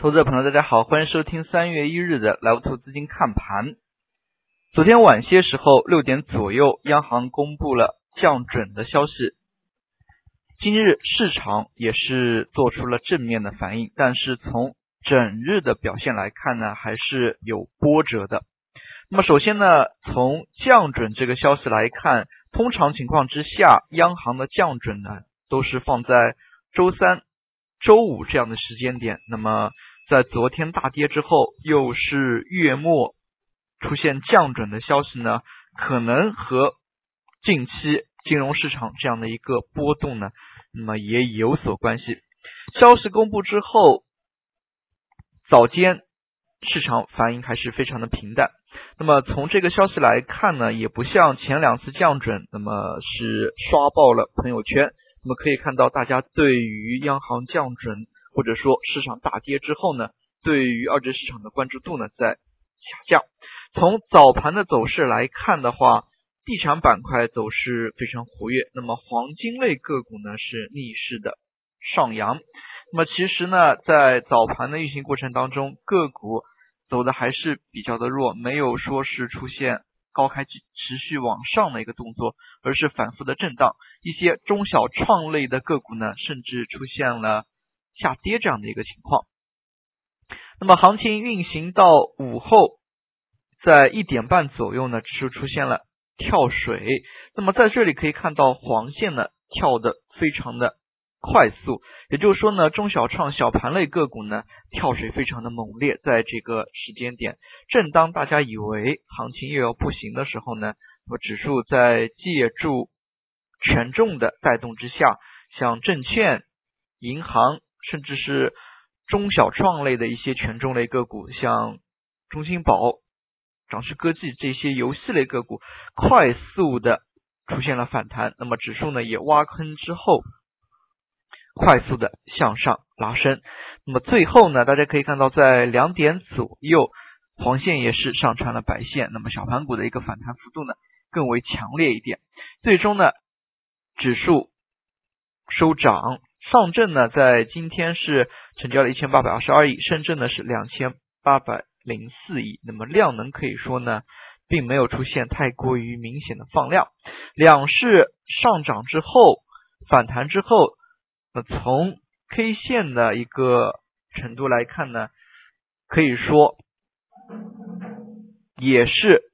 投资者朋友，大家好，欢迎收听三月一日的来投资金看盘。昨天晚些时候六点左右，央行公布了降准的消息。今日市场也是做出了正面的反应，但是从整日的表现来看呢，还是有波折的。那么首先呢，从降准这个消息来看，通常情况之下，央行的降准呢都是放在周三、周五这样的时间点。那么在昨天大跌之后，又是月末出现降准的消息呢，可能和近期金融市场这样的一个波动呢，那么也有所关系。消息公布之后，早间市场反应还是非常的平淡。那么从这个消息来看呢，也不像前两次降准，那么是刷爆了朋友圈。那么可以看到，大家对于央行降准或者说市场大跌之后呢，对于二级市场的关注度呢在下降。从早盘的走势来看的话，地产板块走势非常活跃，那么黄金类个股呢是逆势的上扬。那么其实呢，在早盘的运行过程当中，个股。走的还是比较的弱，没有说是出现高开持续往上的一个动作，而是反复的震荡。一些中小创类的个股呢，甚至出现了下跌这样的一个情况。那么行情运行到午后，在一点半左右呢，指数出现了跳水。那么在这里可以看到黄线呢跳的非常的。快速，也就是说呢，中小创小盘类个股呢跳水非常的猛烈，在这个时间点，正当大家以为行情又要不行的时候呢，那么指数在借助权重的带动之下，像证券、银行，甚至是中小创类的一些权重类个股，像中芯宝、掌势科技这些游戏类个股，快速的出现了反弹，那么指数呢也挖坑之后。快速的向上拉升，那么最后呢，大家可以看到，在两点左右，黄线也是上穿了白线，那么小盘股的一个反弹幅度呢更为强烈一点。最终呢，指数收涨，上证呢在今天是成交了一千八百二十二亿，深圳呢是两千八百零四亿，那么量能可以说呢，并没有出现太过于明显的放量，两市上涨之后反弹之后。那从 K 线的一个程度来看呢，可以说也是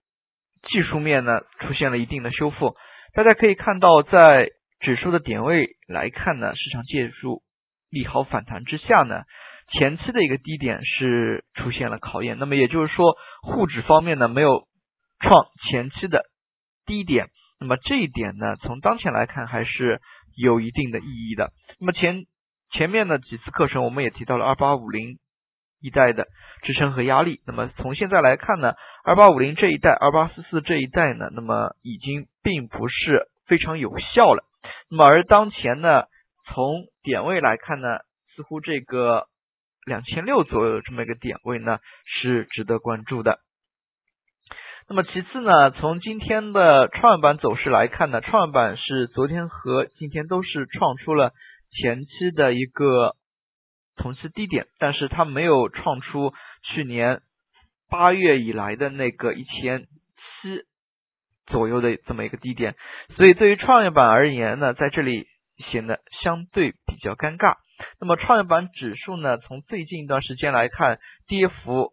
技术面呢出现了一定的修复。大家可以看到，在指数的点位来看呢，市场借助利好反弹之下呢，前期的一个低点是出现了考验。那么也就是说，沪指方面呢没有创前期的低点。那么这一点呢，从当前来看还是。有一定的意义的。那么前前面的几次课程，我们也提到了二八五零一带的支撑和压力。那么从现在来看呢，二八五零这一带、二八四四这一带呢，那么已经并不是非常有效了。那么而当前呢，从点位来看呢，似乎这个两千六左右的这么一个点位呢，是值得关注的。那么其次呢，从今天的创业板走势来看呢，创业板是昨天和今天都是创出了前期的一个同期低点，但是它没有创出去年八月以来的那个一千七左右的这么一个低点，所以对于创业板而言呢，在这里显得相对比较尴尬。那么创业板指数呢，从最近一段时间来看，跌幅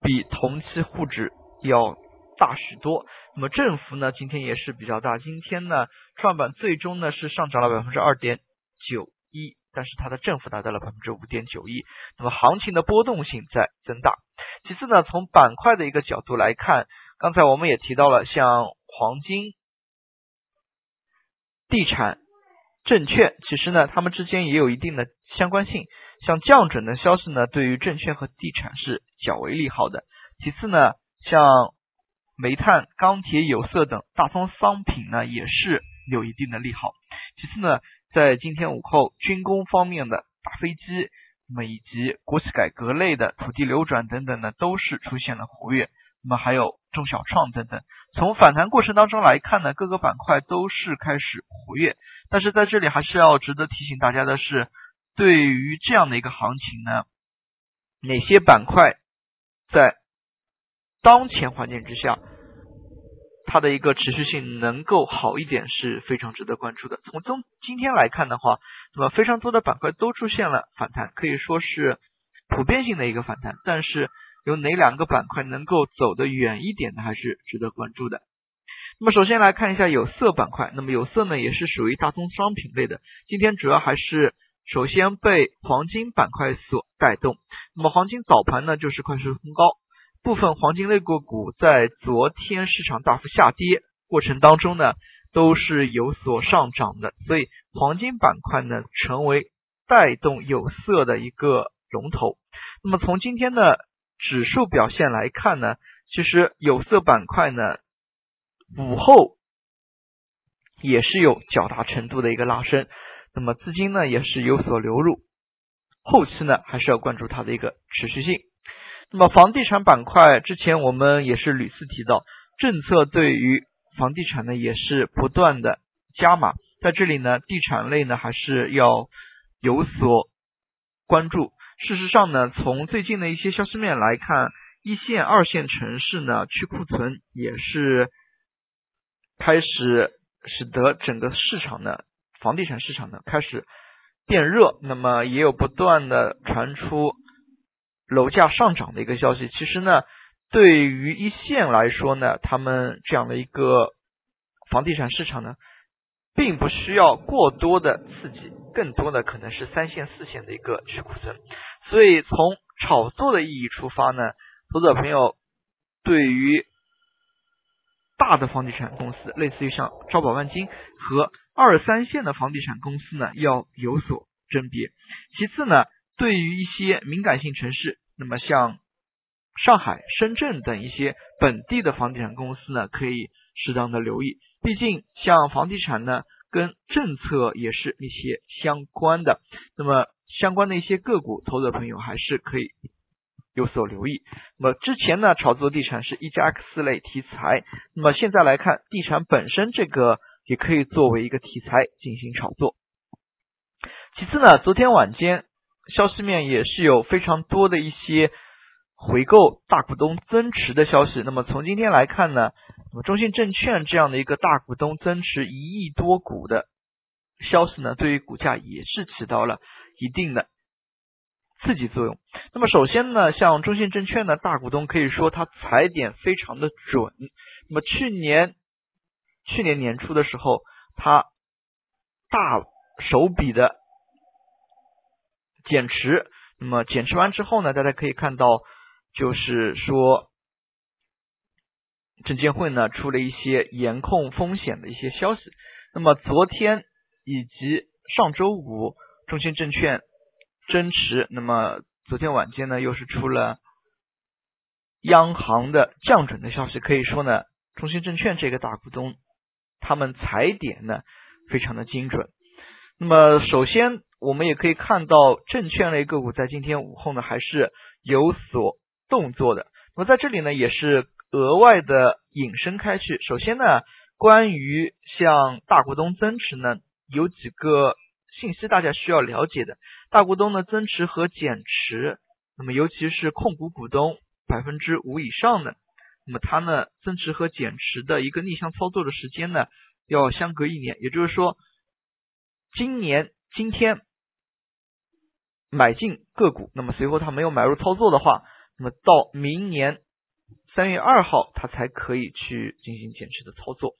比同期沪指。要大许多，那么振幅呢？今天也是比较大。今天呢，创业板最终呢是上涨了百分之二点九一，但是它的振幅达到了百分之五点九一。那么行情的波动性在增大。其次呢，从板块的一个角度来看，刚才我们也提到了，像黄金、地产、证券，其实呢，它们之间也有一定的相关性。像降准的消息呢，对于证券和地产是较为利好的。其次呢。像煤炭、钢铁、有色等大宗商品呢，也是有一定的利好。其次呢，在今天午后，军工方面的大飞机，那么以及国企改革类的土地流转等等呢，都是出现了活跃。那么还有中小创等等。从反弹过程当中来看呢，各个板块都是开始活跃。但是在这里还是要值得提醒大家的是，对于这样的一个行情呢，哪些板块在当前环境之下，它的一个持续性能够好一点是非常值得关注的。从中今天来看的话，那么非常多的板块都出现了反弹，可以说是普遍性的一个反弹。但是有哪两个板块能够走得远一点的，还是值得关注的。那么首先来看一下有色板块，那么有色呢也是属于大宗商品类的，今天主要还是首先被黄金板块所带动。那么黄金早盘呢就是快速冲高，部分黄金类个股在昨天市场大幅下跌过程当中呢都是有所上涨的，所以黄金板块呢成为带动有色的一个龙头。那么从今天的指数表现来看呢，其实有色板块呢。午后也是有较大程度的一个拉升，那么资金呢也是有所流入，后期呢还是要关注它的一个持续性。那么房地产板块之前我们也是屡次提到，政策对于房地产呢也是不断的加码，在这里呢地产类呢还是要有所关注。事实上呢，从最近的一些消息面来看，一线、二线城市呢去库存也是。开始使得整个市场呢，房地产市场呢开始变热，那么也有不断的传出楼价上涨的一个消息。其实呢，对于一线来说呢，他们这样的一个房地产市场呢，并不需要过多的刺激，更多的可能是三线、四线的一个去库存。所以从炒作的意义出发呢，投资者朋友对于。大的房地产公司，类似于像招宝万金和二三线的房地产公司呢，要有所甄别。其次呢，对于一些敏感性城市，那么像上海、深圳等一些本地的房地产公司呢，可以适当的留意。毕竟像房地产呢，跟政策也是一些相关的，那么相关的一些个股，投资者朋友还是可以。有所留意。那么之前呢，炒作地产是一加 X 类题材。那么现在来看，地产本身这个也可以作为一个题材进行炒作。其次呢，昨天晚间消息面也是有非常多的一些回购大股东增持的消息。那么从今天来看呢，那么中信证券这样的一个大股东增持一亿多股的消息呢，对于股价也是起到了一定的。刺激作用。那么首先呢，像中信证券的大股东可以说它踩点非常的准。那么去年去年年初的时候，它大手笔的减持。那么减持完之后呢，大家可以看到，就是说证监会呢出了一些严控风险的一些消息。那么昨天以及上周五，中信证券。增持，那么昨天晚间呢，又是出了央行的降准的消息，可以说呢，中信证券这个大股东，他们踩点呢非常的精准。那么首先，我们也可以看到证券类个股在今天午后呢还是有所动作的。那么在这里呢，也是额外的引申开去。首先呢，关于像大股东增持呢，有几个。信息大家需要了解的，大股东的增持和减持，那么尤其是控股股东百分之五以上的，那么它呢增持和减持的一个逆向操作的时间呢要相隔一年，也就是说，今年今天买进个股，那么随后他没有买入操作的话，那么到明年三月二号他才可以去进行减持的操作。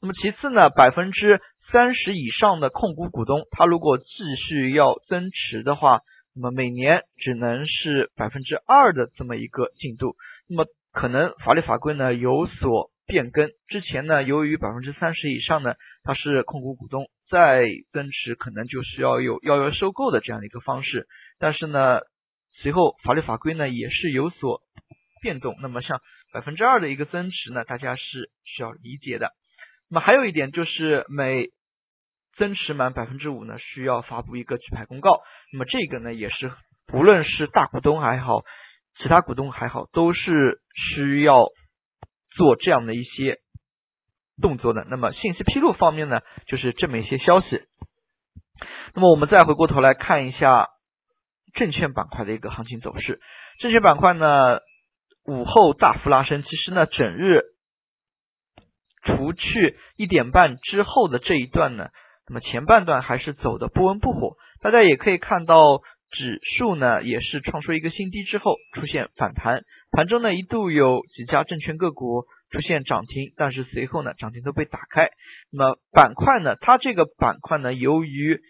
那么其次呢，百分之三十以上的控股股东，他如果继续要增持的话，那么每年只能是百分之二的这么一个进度。那么可能法律法规呢有所变更。之前呢，由于百分之三十以上呢，它是控股股东，再增持可能就需要有要约收购的这样的一个方式。但是呢，随后法律法规呢也是有所变动。那么像百分之二的一个增持呢，大家是需要理解的。那么还有一点就是每增持满百分之五呢，需要发布一个举牌公告。那么这个呢，也是无论是大股东还好，其他股东还好，都是需要做这样的一些动作的。那么信息披露方面呢，就是这么一些消息。那么我们再回过头来看一下证券板块的一个行情走势。证券板块呢，午后大幅拉升，其实呢，整日除去一点半之后的这一段呢，那么前半段还是走的不温不火。大家也可以看到，指数呢也是创出一个新低之后出现反弹，盘中呢一度有几家证券个股出现涨停，但是随后呢涨停都被打开。那么板块呢，它这个板块呢，由于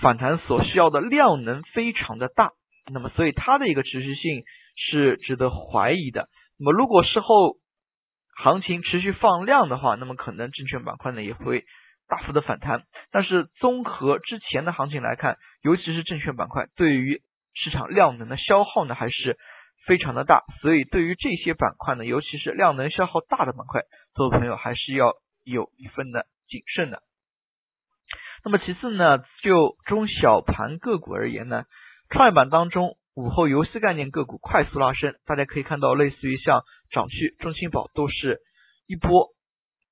反弹所需要的量能非常的大，那么所以它的一个持续性是值得怀疑的。那么如果事后行情持续放量的话，那么可能证券板块呢也会大幅的反弹。但是综合之前的行情来看，尤其是证券板块对于市场量能的消耗呢还是非常的大，所以对于这些板块呢，尤其是量能消耗大的板块，做朋友还是要有一份的谨慎的。那么其次呢，就中小盘个股而言呢，创业板当中午后游戏概念个股快速拉升，大家可以看到，类似于像掌趣、中青宝都是一波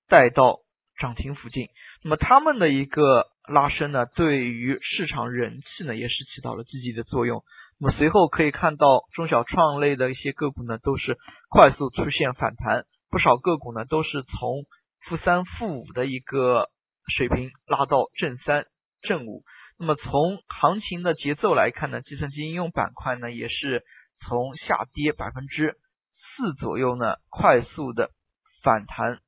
带到涨停附近。那么他们的一个拉升呢，对于市场人气呢也是起到了积极的作用。那么随后可以看到，中小创类的一些个股呢都是快速出现反弹，不少个股呢都是从负三、负五的一个。水平拉到正三、正五，那么从行情的节奏来看呢，计算机应用板块呢也是从下跌百分之四左右呢，快速的反弹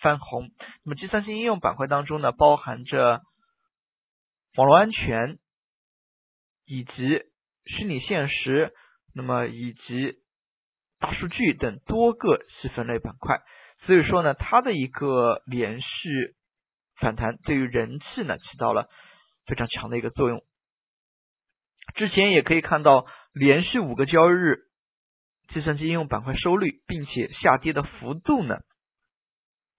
翻红。那么计算机应用板块当中呢，包含着网络安全以及虚拟现实，那么以及大数据等多个细分类板块，所以说呢，它的一个连续。反弹对于人气呢起到了非常强的一个作用。之前也可以看到，连续五个交易日，计算机应用板块收率，并且下跌的幅度呢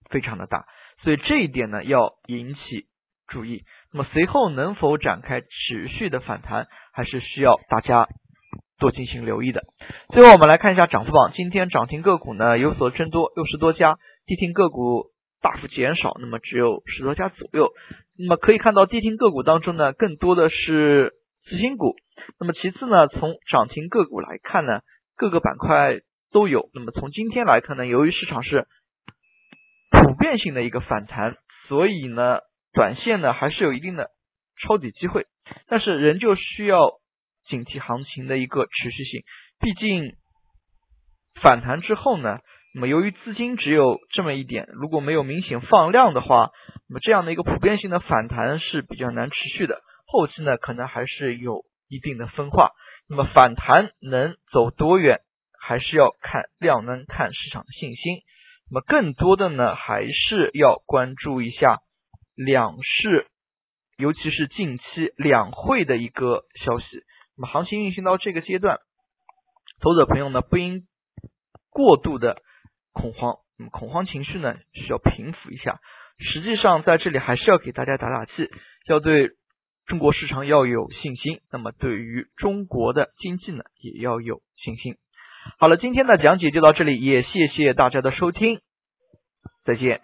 非常的大，所以这一点呢要引起注意。那么随后能否展开持续的反弹，还是需要大家多进行留意的。最后我们来看一下涨幅榜，今天涨停个股呢有所增多，六十多家，跌停个股。大幅减少，那么只有十多家左右。那么可以看到，跌停个股当中呢，更多的是次新股。那么其次呢，从涨停个股来看呢，各个板块都有。那么从今天来看呢，由于市场是普遍性的一个反弹，所以呢，短线呢还是有一定的抄底机会。但是仍旧需要警惕行情的一个持续性，毕竟反弹之后呢。那么由于资金只有这么一点，如果没有明显放量的话，那么这样的一个普遍性的反弹是比较难持续的。后期呢，可能还是有一定的分化。那么反弹能走多远，还是要看量能，看市场的信心。那么更多的呢，还是要关注一下两市，尤其是近期两会的一个消息。那么行情运行到这个阶段，投资者朋友呢，不应过度的。恐慌，嗯恐慌情绪呢需要平复一下。实际上在这里还是要给大家打打气，要对中国市场要有信心。那么对于中国的经济呢也要有信心。好了，今天的讲解就到这里，也谢谢大家的收听，再见。